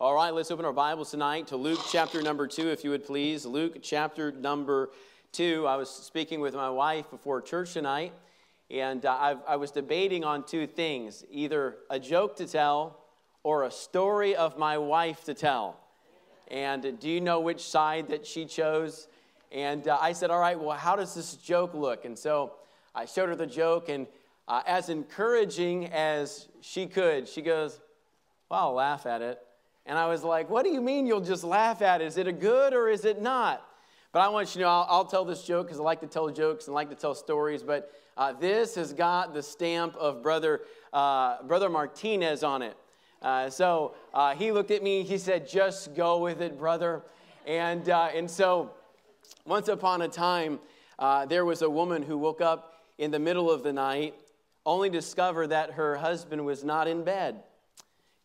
All right, let's open our Bibles tonight to Luke chapter number two, if you would please. Luke chapter number two. I was speaking with my wife before church tonight, and uh, I was debating on two things either a joke to tell or a story of my wife to tell. And do you know which side that she chose? And uh, I said, All right, well, how does this joke look? And so I showed her the joke, and uh, as encouraging as she could, she goes, Well, I'll laugh at it. And I was like, What do you mean you'll just laugh at it? Is it a good or is it not? But I want you to know, I'll, I'll tell this joke because I like to tell jokes and like to tell stories. But uh, this has got the stamp of Brother, uh, Brother Martinez on it. Uh, so uh, he looked at me, he said, Just go with it, brother. And, uh, and so once upon a time, uh, there was a woman who woke up in the middle of the night only discovered that her husband was not in bed.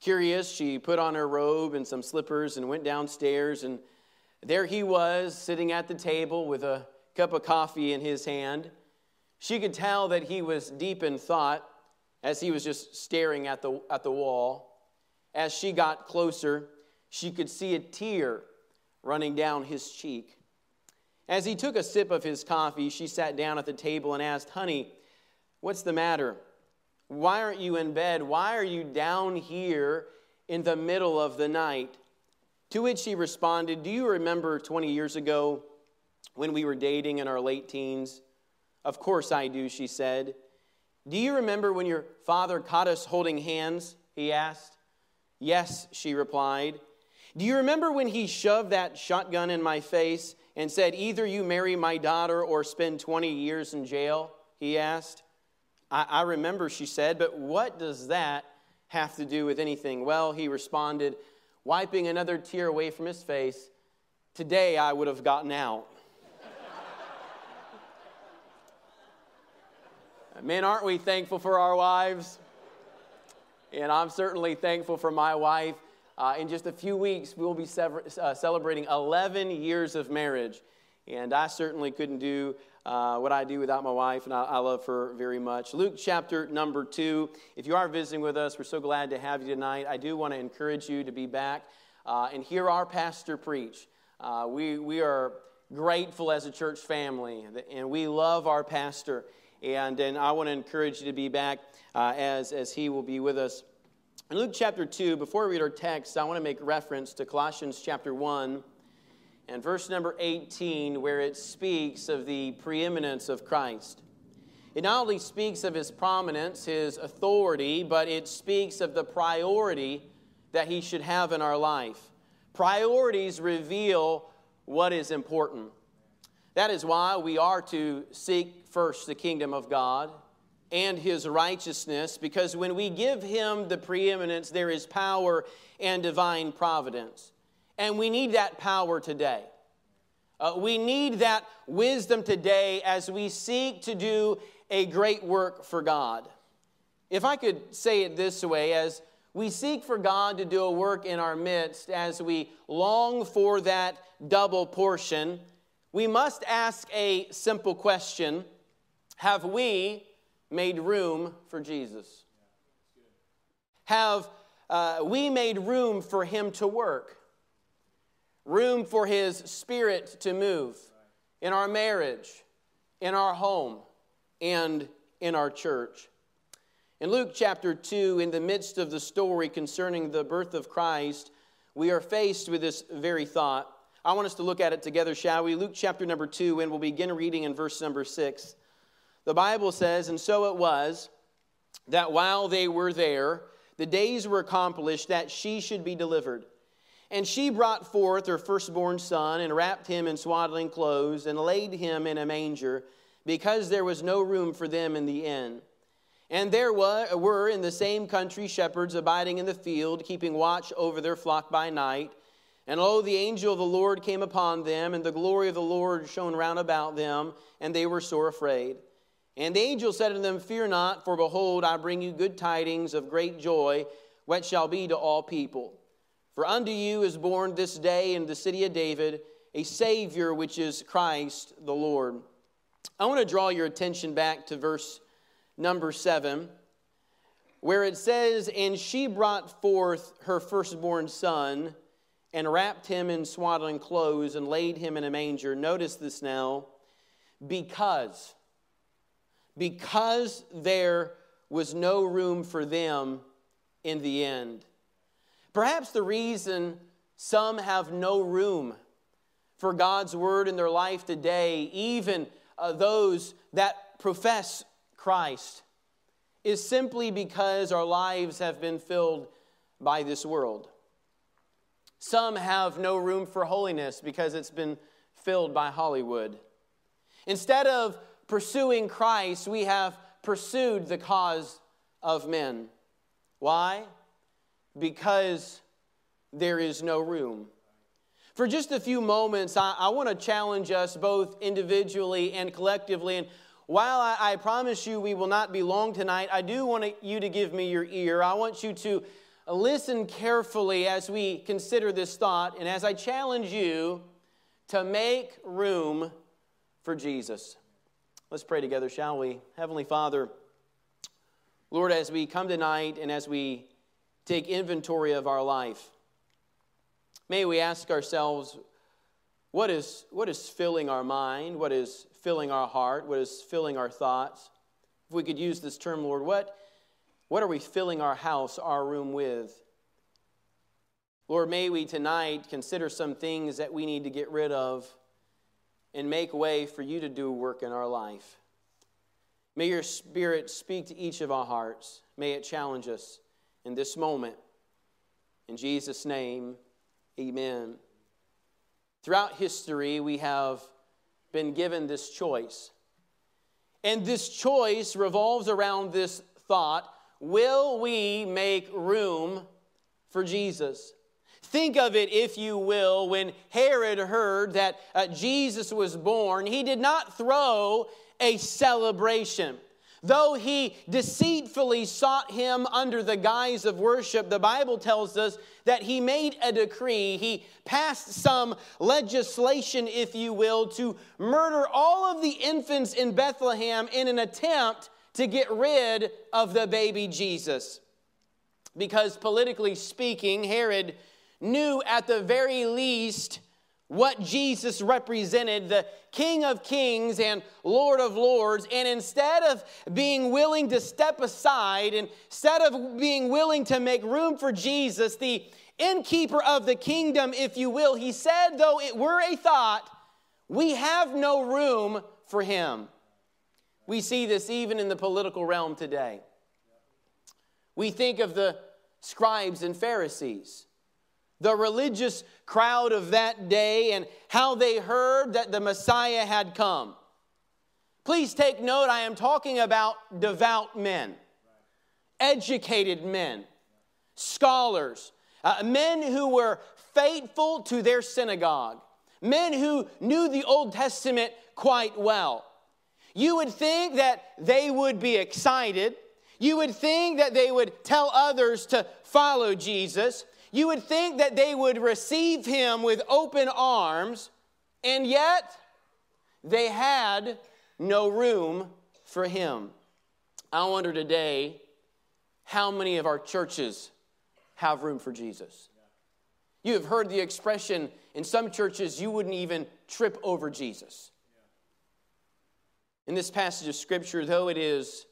Curious, she put on her robe and some slippers and went downstairs, and there he was sitting at the table with a cup of coffee in his hand. She could tell that he was deep in thought as he was just staring at the, at the wall. As she got closer, she could see a tear running down his cheek. As he took a sip of his coffee, she sat down at the table and asked, Honey, what's the matter? Why aren't you in bed? Why are you down here in the middle of the night? To which he responded, Do you remember 20 years ago when we were dating in our late teens? Of course I do, she said. Do you remember when your father caught us holding hands? He asked. Yes, she replied. Do you remember when he shoved that shotgun in my face and said, Either you marry my daughter or spend 20 years in jail? He asked. I, I remember, she said, but what does that have to do with anything? Well, he responded, wiping another tear away from his face, Today I would have gotten out. Men, aren't we thankful for our wives? And I'm certainly thankful for my wife. Uh, in just a few weeks, we will be sever- uh, celebrating 11 years of marriage. And I certainly couldn't do uh, what I do without my wife, and I, I, love her very much. Luke chapter number two. If you are visiting with us, we're so glad to have you tonight. I do want to encourage you to be back uh, and hear our pastor preach. Uh, we, we are grateful as a church family, and we love our pastor. And, and I want to encourage you to be back uh, as, as he will be with us. In Luke chapter 2, before we read our text, I want to make reference to Colossians chapter 1 and verse number 18, where it speaks of the preeminence of Christ. It not only speaks of his prominence, his authority, but it speaks of the priority that he should have in our life. Priorities reveal what is important. That is why we are to seek first the kingdom of God and his righteousness, because when we give him the preeminence, there is power and divine providence. And we need that power today. Uh, we need that wisdom today as we seek to do a great work for God. If I could say it this way, as we seek for God to do a work in our midst, as we long for that double portion, we must ask a simple question Have we made room for Jesus? Have uh, we made room for Him to work? Room for His Spirit to move in our marriage, in our home, and in our church. In Luke chapter 2, in the midst of the story concerning the birth of Christ, we are faced with this very thought. I want us to look at it together, shall we? Luke chapter number 2, and we'll begin reading in verse number 6. The Bible says, And so it was that while they were there, the days were accomplished that she should be delivered. And she brought forth her firstborn son and wrapped him in swaddling clothes and laid him in a manger because there was no room for them in the inn. And there were in the same country shepherds abiding in the field, keeping watch over their flock by night. And lo, the angel of the Lord came upon them, and the glory of the Lord shone round about them, and they were sore afraid. And the angel said to them, Fear not, for behold, I bring you good tidings of great joy, which shall be to all people. For unto you is born this day in the city of David a Savior, which is Christ the Lord. I want to draw your attention back to verse number seven, where it says, And she brought forth her firstborn son and wrapped him in swaddling clothes and laid him in a manger. Notice this now. Because, because there was no room for them in the end. Perhaps the reason some have no room for God's word in their life today, even uh, those that profess Christ, is simply because our lives have been filled by this world. Some have no room for holiness because it's been filled by Hollywood. Instead of pursuing Christ, we have pursued the cause of men. Why? Because there is no room. For just a few moments, I, I want to challenge us both individually and collectively. And while I, I, promise you we will not be long tonight, I do want you to give me your ear. I want you to listen carefully as we consider this thought and as I challenge you to make room for Jesus. Let's pray together, shall we? Heavenly Father, Lord, as we come tonight and as we take inventory of our life, may we ask ourselves what is, what is filling our mind? What is filling our heart? What is filling our thoughts? If we could use this term, Lord, what, what are we filling our house, our room with? Lord, may we tonight consider some things that we need to get rid of and make way for you to do work in our life. May your spirit speak to each of our hearts. May it challenge us in this moment. In Jesus' name, amen. Throughout history, we have been given this choice. And this choice revolves around this thought Will we make room for Jesus? Think of it, if you will, when Herod heard that uh, Jesus was born, he did not throw a celebration. Though he deceitfully sought him under the guise of worship, the Bible tells us that he made a decree. He passed some legislation, if you will, to murder all of the infants in Bethlehem in an attempt to get rid of the baby Jesus. Because politically speaking, Herod knew at the very least what Jesus represented the King of Kings and Lord of Lords. And instead of being willing to step aside, instead of being willing to make room for Jesus, the innkeeper of the kingdom, if you will, he said, though it were a thought, we have no room for him. We see this even in the political realm today. We think of the scribes and Pharisees the religious crowd of that day and how they heard that the Messiah had come. Please take note, I am talking about devout men, educated men, scholars, uh, men who were faithful to their synagogue, men who knew the Old Testament quite well. You would think that they would be excited. You would think that they would tell others to follow Jesus. You would think that they would receive him with open arms, and yet they had no room for him. I wonder today how many of our churches have room for Jesus. You have heard the expression in some churches, you wouldn't even trip over Jesus. In this passage of Scripture, though it is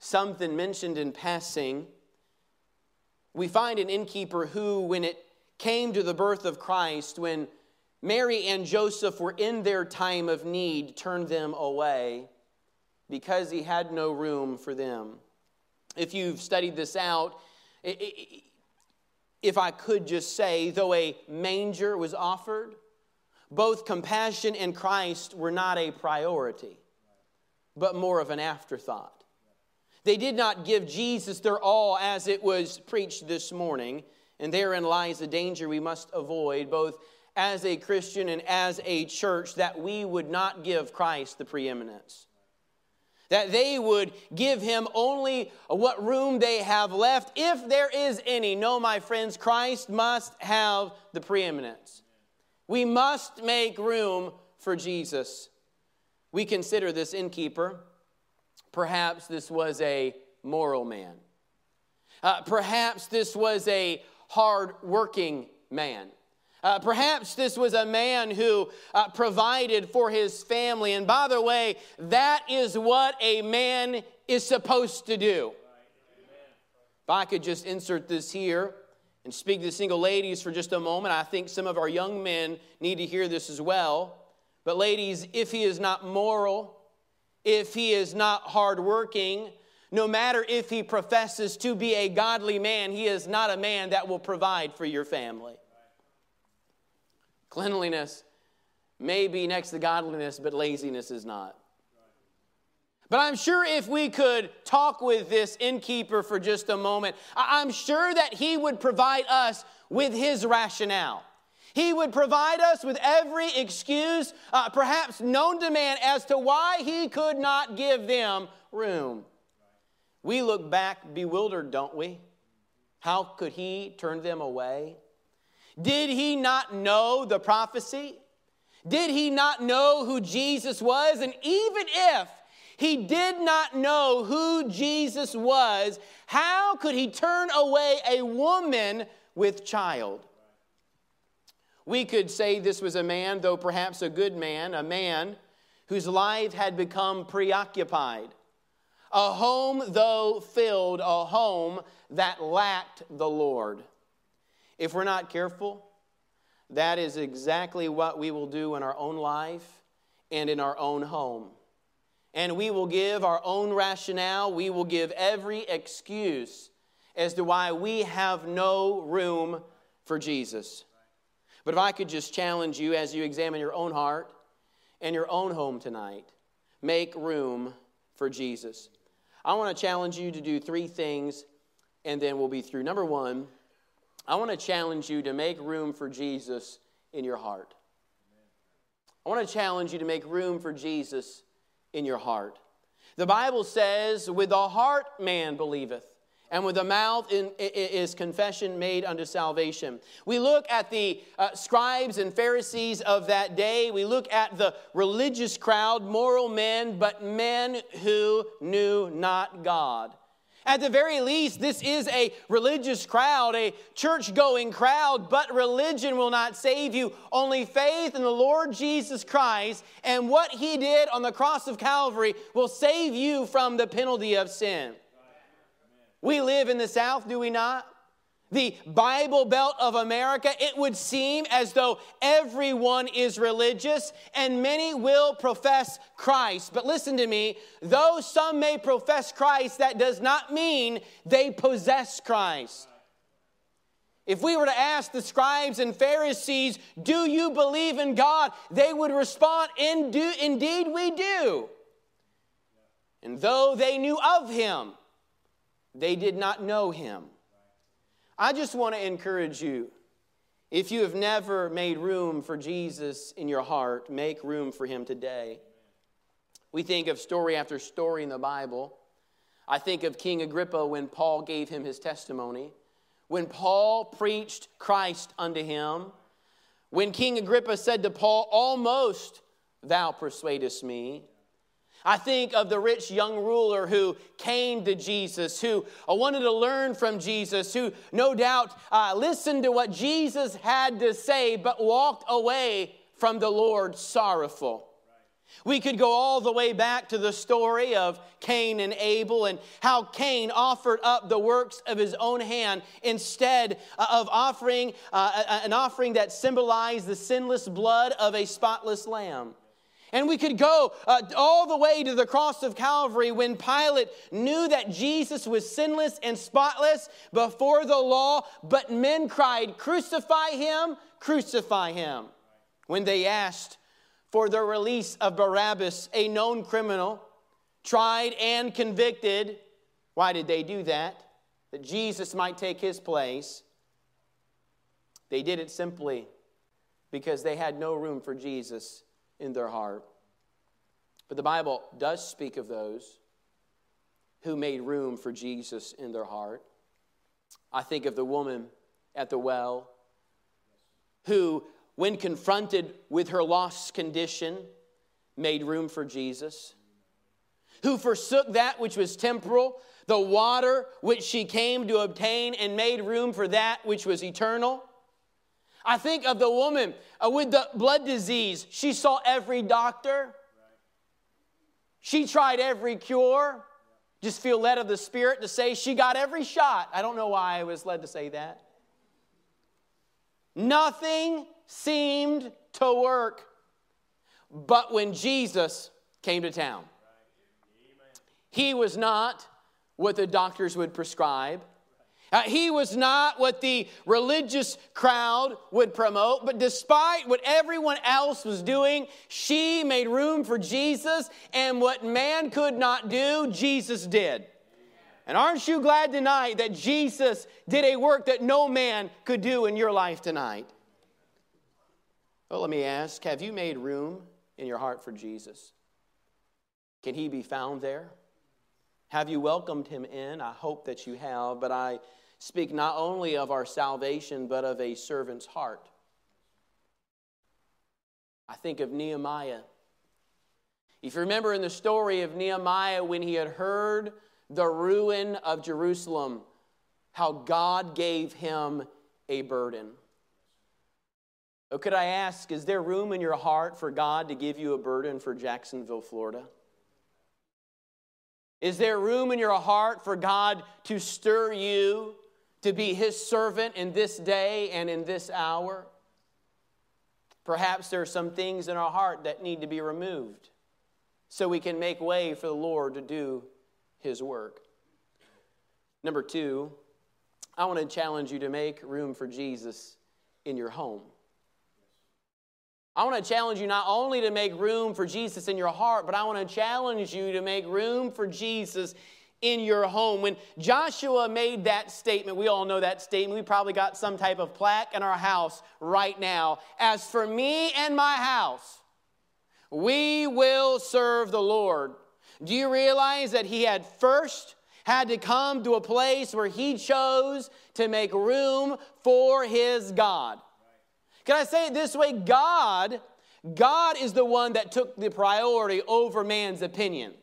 something mentioned in passing, we find an innkeeper who, when it came to the birth of Christ, when Mary and Joseph were in their time of need, turned them away because he had no room for them. If you've studied this out, if I could just say, though a manger was offered, both compassion and Christ were not a priority, but more of an afterthought. They did not give Jesus their all as it was preached this morning, and therein lies the danger we must avoid, both as a Christian and as a church, that we would not give Christ the preeminence. That they would give him only what room they have left, if there is any. No, my friends, Christ must have the preeminence. We must make room for Jesus. We consider this innkeeper Perhaps this was a moral man. Uh, perhaps this was a hard working man. Uh, perhaps this was a man who uh, provided for his family. And by the way, that is what a man is supposed to do. If I could just insert this here and speak to the single ladies for just a moment, I think some of our young men need to hear this as well. But, ladies, if he is not moral, if he is not hardworking, no matter if he professes to be a godly man, he is not a man that will provide for your family. Cleanliness may be next to godliness, but laziness is not. But I'm sure if we could talk with this innkeeper for just a moment, I'm sure that he would provide us with his rationale. He would provide us with every excuse, uh, perhaps known to man, as to why he could not give them room. We look back bewildered, don't we? How could he turn them away? Did he not know the prophecy? Did he not know who Jesus was? And even if he did not know who Jesus was, how could he turn away a woman with child? We could say this was a man, though perhaps a good man, a man whose life had become preoccupied. A home, though filled, a home that lacked the Lord. If we're not careful, that is exactly what we will do in our own life and in our own home. And we will give our own rationale, we will give every excuse as to why we have no room for Jesus. But if I could just challenge you as you examine your own heart and your own home tonight, make room for Jesus. I want to challenge you to do three things and then we'll be through. Number one, I want to challenge you to make room for Jesus in your heart. I want to challenge you to make room for Jesus in your heart. The Bible says, with the heart man believeth, and with the mouth in, is confession made unto salvation. We look at the uh, scribes and Pharisees of that day. We look at the religious crowd, moral men, but men who knew not God. At the very least, this is a religious crowd, a church going crowd, but religion will not save you. Only faith in the Lord Jesus Christ and what he did on the cross of Calvary will save you from the penalty of sin. We live in the South, do we not? the Bible Belt of America, it would seem as though everyone is religious and many will profess Christ. But listen to me, though some may profess Christ, that does not mean they possess Christ. If we were to ask the scribes and Pharisees, Do you believe in God? they would respond, Indeed, we do. And though they knew of him, they did not know him. I just want to encourage you. If you have never made room for Jesus in your heart, make room for him today. We think of story after story in the Bible. I think of King Agrippa when Paul gave him his testimony, when Paul preached Christ unto him, when King Agrippa said to Paul, Almost thou persuadest me. I think of the rich young ruler who came to Jesus, who uh, wanted to learn from Jesus, who no doubt uh, listened to what Jesus had to say, but walked away from the Lord sorrowful. We could go all the way back to the story of Cain and Abel and how Cain offered up the works of his own hand instead uh, of offering uh, an offering that symbolized the sinless blood of a spotless lamb. And we could go uh, all the way to the cross of Calvary when Pilate knew that Jesus was sinless and spotless before the law, but men cried, Crucify him, crucify him. When they asked for the release of Barabbas, a known criminal, tried and convicted, why did they do that? That Jesus might take his place. They did it simply because they had no room for Jesus in their heart. But the Bible does speak of those who made room for Jesus in their heart. I think of the woman at the well who, when confronted with her lost condition, made room for Jesus, who forsook that which was temporal the water which she came to obtain and made room for that which was eternal. I think of the woman uh, with the blood disease. She saw every doctor, she tried every cure. Just feel led of the Spirit to say she got every shot. I don't know why I was led to say that. Nothing seemed to work. But when Jesus came to town, he was not what the doctors would prescribe. Uh, he was not what the religious crowd would promote, but despite what everyone else was doing, she made room for Jesus, and what man could not do, Jesus did. And aren't you glad tonight that Jesus did a work that no man could do in your life tonight? Well, let me ask have you made room in your heart for Jesus? Can he be found there? Have you welcomed him in? I hope that you have, but I speak not only of our salvation, but of a servant's heart. I think of Nehemiah. If you remember in the story of Nehemiah, when he had heard the ruin of Jerusalem, how God gave him a burden. Oh, could I ask, is there room in your heart for God to give you a burden for Jacksonville, Florida? Is there room in your heart for God to stir you to be his servant in this day and in this hour. Perhaps there are some things in our heart that need to be removed so we can make way for the Lord to do his work. Number two, I want to challenge you to make room for Jesus in your home. I want to challenge you not only to make room for Jesus in your heart, but I want to challenge you to make room for Jesus in your home. When Joshua made that statement, we all know that statement. We probably got some type of plaque in our house right now. As for me and my house, we will serve the Lord. Do you realize that he had first had to come to a place where he chose to make room for his God? Can I say it this way? God, God is the one that took the priority over man's opinion.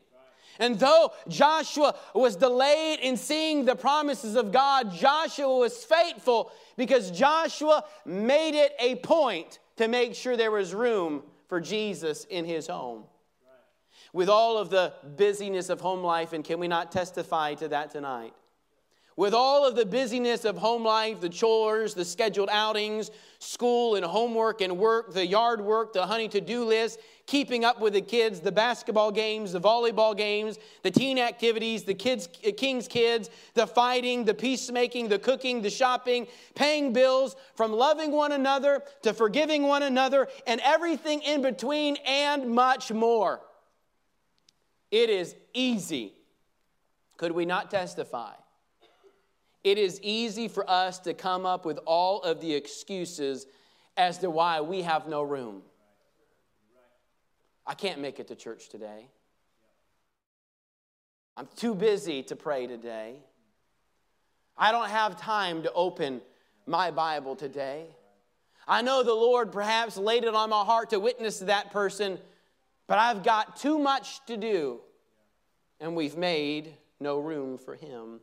And though Joshua was delayed in seeing the promises of God, Joshua was faithful because Joshua made it a point to make sure there was room for Jesus in his home. With all of the busyness of home life, and can we not testify to that tonight? With all of the busyness of home life, the chores, the scheduled outings, school and homework and work, the yard work, the honey to do list, keeping up with the kids, the basketball games, the volleyball games, the teen activities, the kids, uh, king's kids, the fighting, the peacemaking, the cooking, the shopping, paying bills, from loving one another to forgiving one another, and everything in between, and much more. It is easy. Could we not testify? It is easy for us to come up with all of the excuses as to why we have no room. I can't make it to church today. I'm too busy to pray today. I don't have time to open my Bible today. I know the Lord perhaps laid it on my heart to witness to that person, but I've got too much to do, and we've made no room for Him.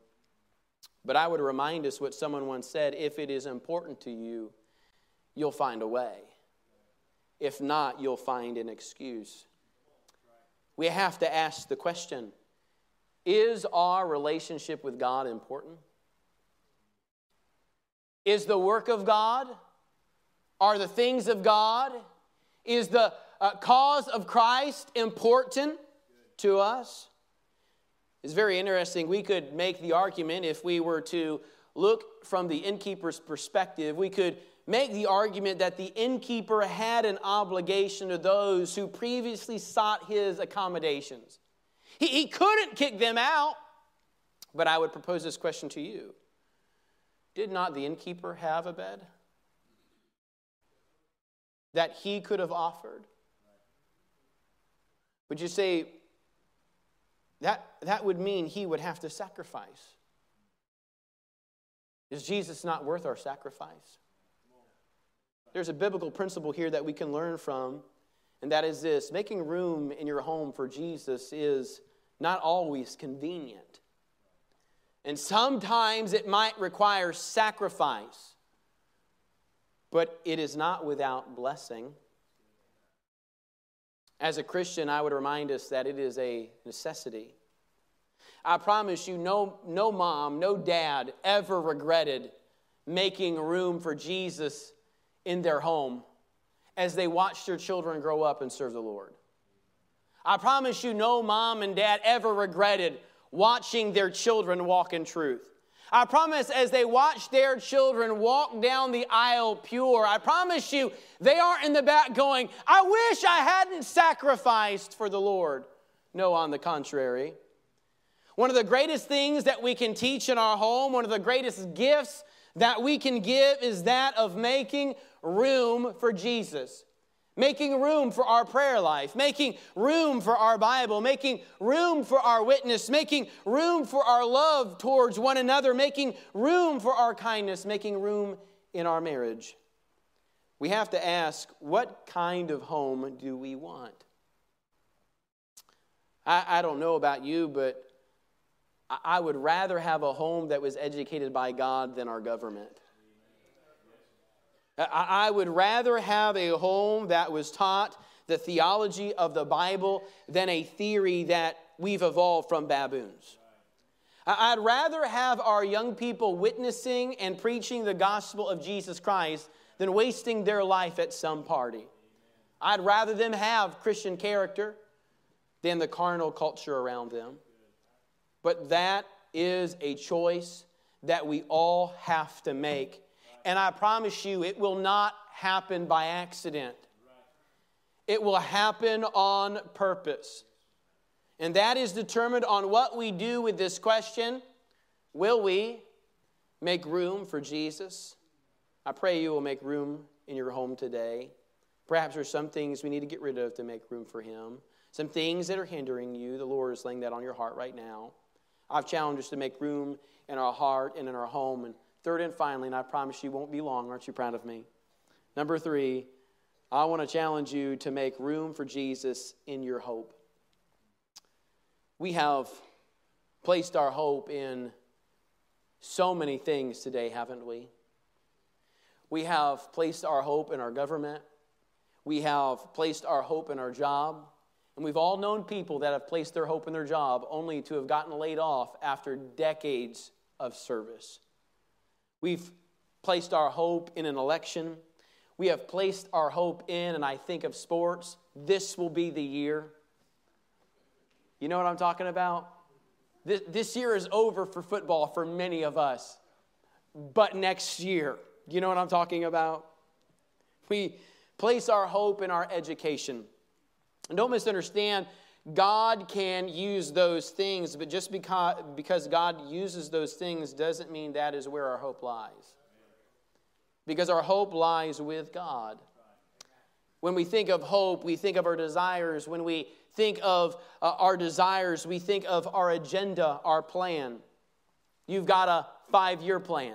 But I would remind us what someone once said if it is important to you, you'll find a way. If not, you'll find an excuse. We have to ask the question Is our relationship with God important? Is the work of God? Are the things of God? Is the uh, cause of Christ important to us? It's very interesting. We could make the argument if we were to look from the innkeeper's perspective, we could make the argument that the innkeeper had an obligation to those who previously sought his accommodations. He, he couldn't kick them out, but I would propose this question to you Did not the innkeeper have a bed that he could have offered? Would you say that, that would mean he would have to sacrifice? Is Jesus not worth our sacrifice? There's a biblical principle here that we can learn from, and that is this making room in your home for Jesus is not always convenient. And sometimes it might require sacrifice, but it is not without blessing. As a Christian, I would remind us that it is a necessity. I promise you, no, no mom, no dad ever regretted making room for Jesus in their home as they watched their children grow up and serve the Lord. I promise you, no mom and dad ever regretted watching their children walk in truth. I promise as they watch their children walk down the aisle pure, I promise you, they aren't in the back going, I wish I hadn't sacrificed for the Lord. No, on the contrary. One of the greatest things that we can teach in our home, one of the greatest gifts that we can give is that of making room for Jesus making room for our prayer life, making room for our Bible, making room for our witness, making room for our love towards one another, making room for our kindness, making room in our marriage. We have to ask what kind of home do we want? I, I don't know about you, but I would rather have a home that was educated by God than our government. I would rather have a home that was taught the theology of the Bible than a theory that we've evolved from baboons. I'd rather have our young people witnessing and preaching the gospel of Jesus Christ than wasting their life at some party. I'd rather them have Christian character than the carnal culture around them. But that is a choice that we all have to make and I promise you, it will not happen by accident. It will happen on purpose. And that is determined on what we do with this question Will we make room for Jesus? I pray you will make room in your home today. Perhaps there's some things we need to get rid of to make room for Him. Some things that are hindering you. The Lord is laying that on your heart right now. I've challenged us to make room in our heart and in our home. And Third and finally, and I promise you won't be long, aren't you proud of me? Number three, I want to challenge you to make room for Jesus in your hope. We have placed our hope in so many things today, haven't we? We have placed our hope in our government. We have placed our hope in our job. And we've all known people that have placed their hope in their job only to have gotten laid off after decades of service. We've placed our hope in an election. We have placed our hope in, and I think of sports, this will be the year. You know what I'm talking about? This, this year is over for football for many of us. But next year, you know what I'm talking about? We place our hope in our education. And don't misunderstand, God can use those things, but just because, because God uses those things doesn't mean that is where our hope lies. Because our hope lies with God. When we think of hope, we think of our desires. When we think of uh, our desires, we think of our agenda, our plan. You've got a five year plan,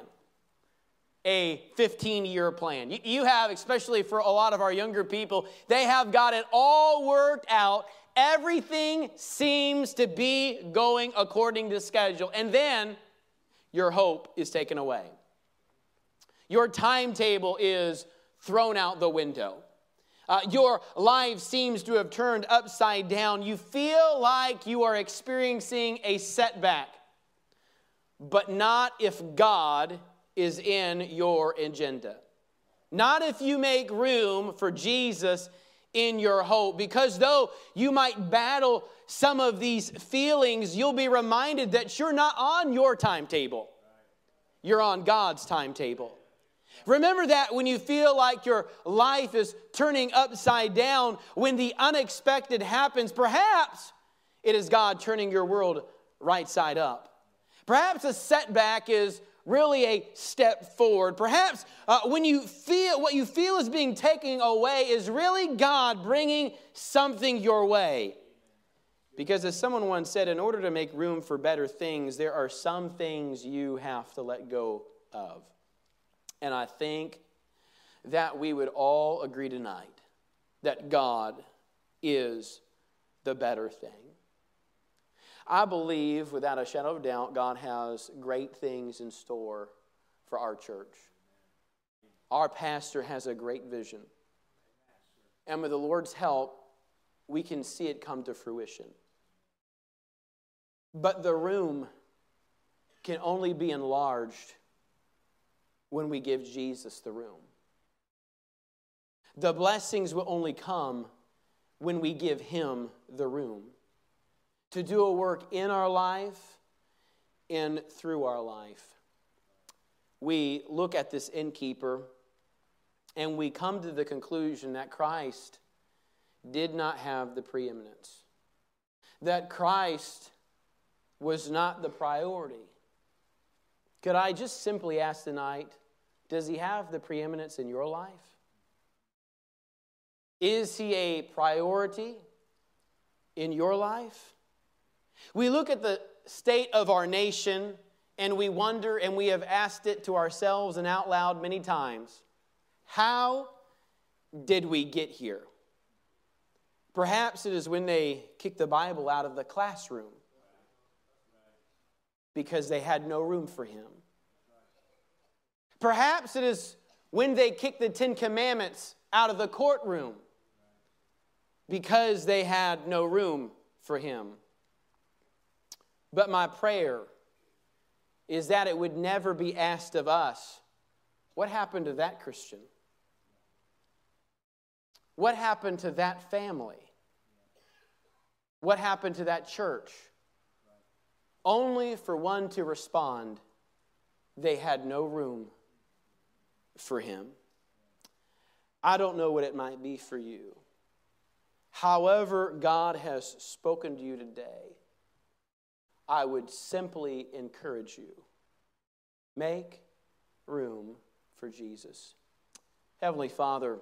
a 15 year plan. You have, especially for a lot of our younger people, they have got it all worked out everything seems to be going according to schedule. And then your hope is taken away. Your timetable is thrown out the window. Uh, your life seems to have turned upside down. You feel like you are experiencing a setback, but not if God is in your agenda. Not if you make room for Jesus in your hope. Because though you might battle some of these feelings, you'll be reminded that you're not on your timetable, you're on God's timetable. Remember that when you feel like your life is turning upside down, when the unexpected happens, perhaps it is God turning your world right side up. Perhaps a setback is really a step forward. Perhaps uh, when you feel what you feel is being taken away is really God bringing something your way. Because as someone once said, in order to make room for better things, there are some things you have to let go of. And I think that we would all agree tonight that God is the better thing. I believe, without a shadow of doubt, God has great things in store for our church. Our pastor has a great vision. And with the Lord's help, we can see it come to fruition. But the room can only be enlarged when we give Jesus the room. The blessings will only come when we give Him the room to do a work in our life and through our life. We look at this innkeeper and we come to the conclusion that Christ did not have the preeminence, that Christ was not the priority. Could I just simply ask tonight does he have the preeminence in your life? Is he a priority in your life? We look at the state of our nation and we wonder, and we have asked it to ourselves and out loud many times how did we get here? Perhaps it is when they kicked the Bible out of the classroom because they had no room for him. Perhaps it is when they kicked the Ten Commandments out of the courtroom because they had no room for him. But my prayer is that it would never be asked of us what happened to that Christian? What happened to that family? What happened to that church? Only for one to respond, they had no room for him. I don't know what it might be for you. However, God has spoken to you today, I would simply encourage you make room for Jesus. Heavenly Father,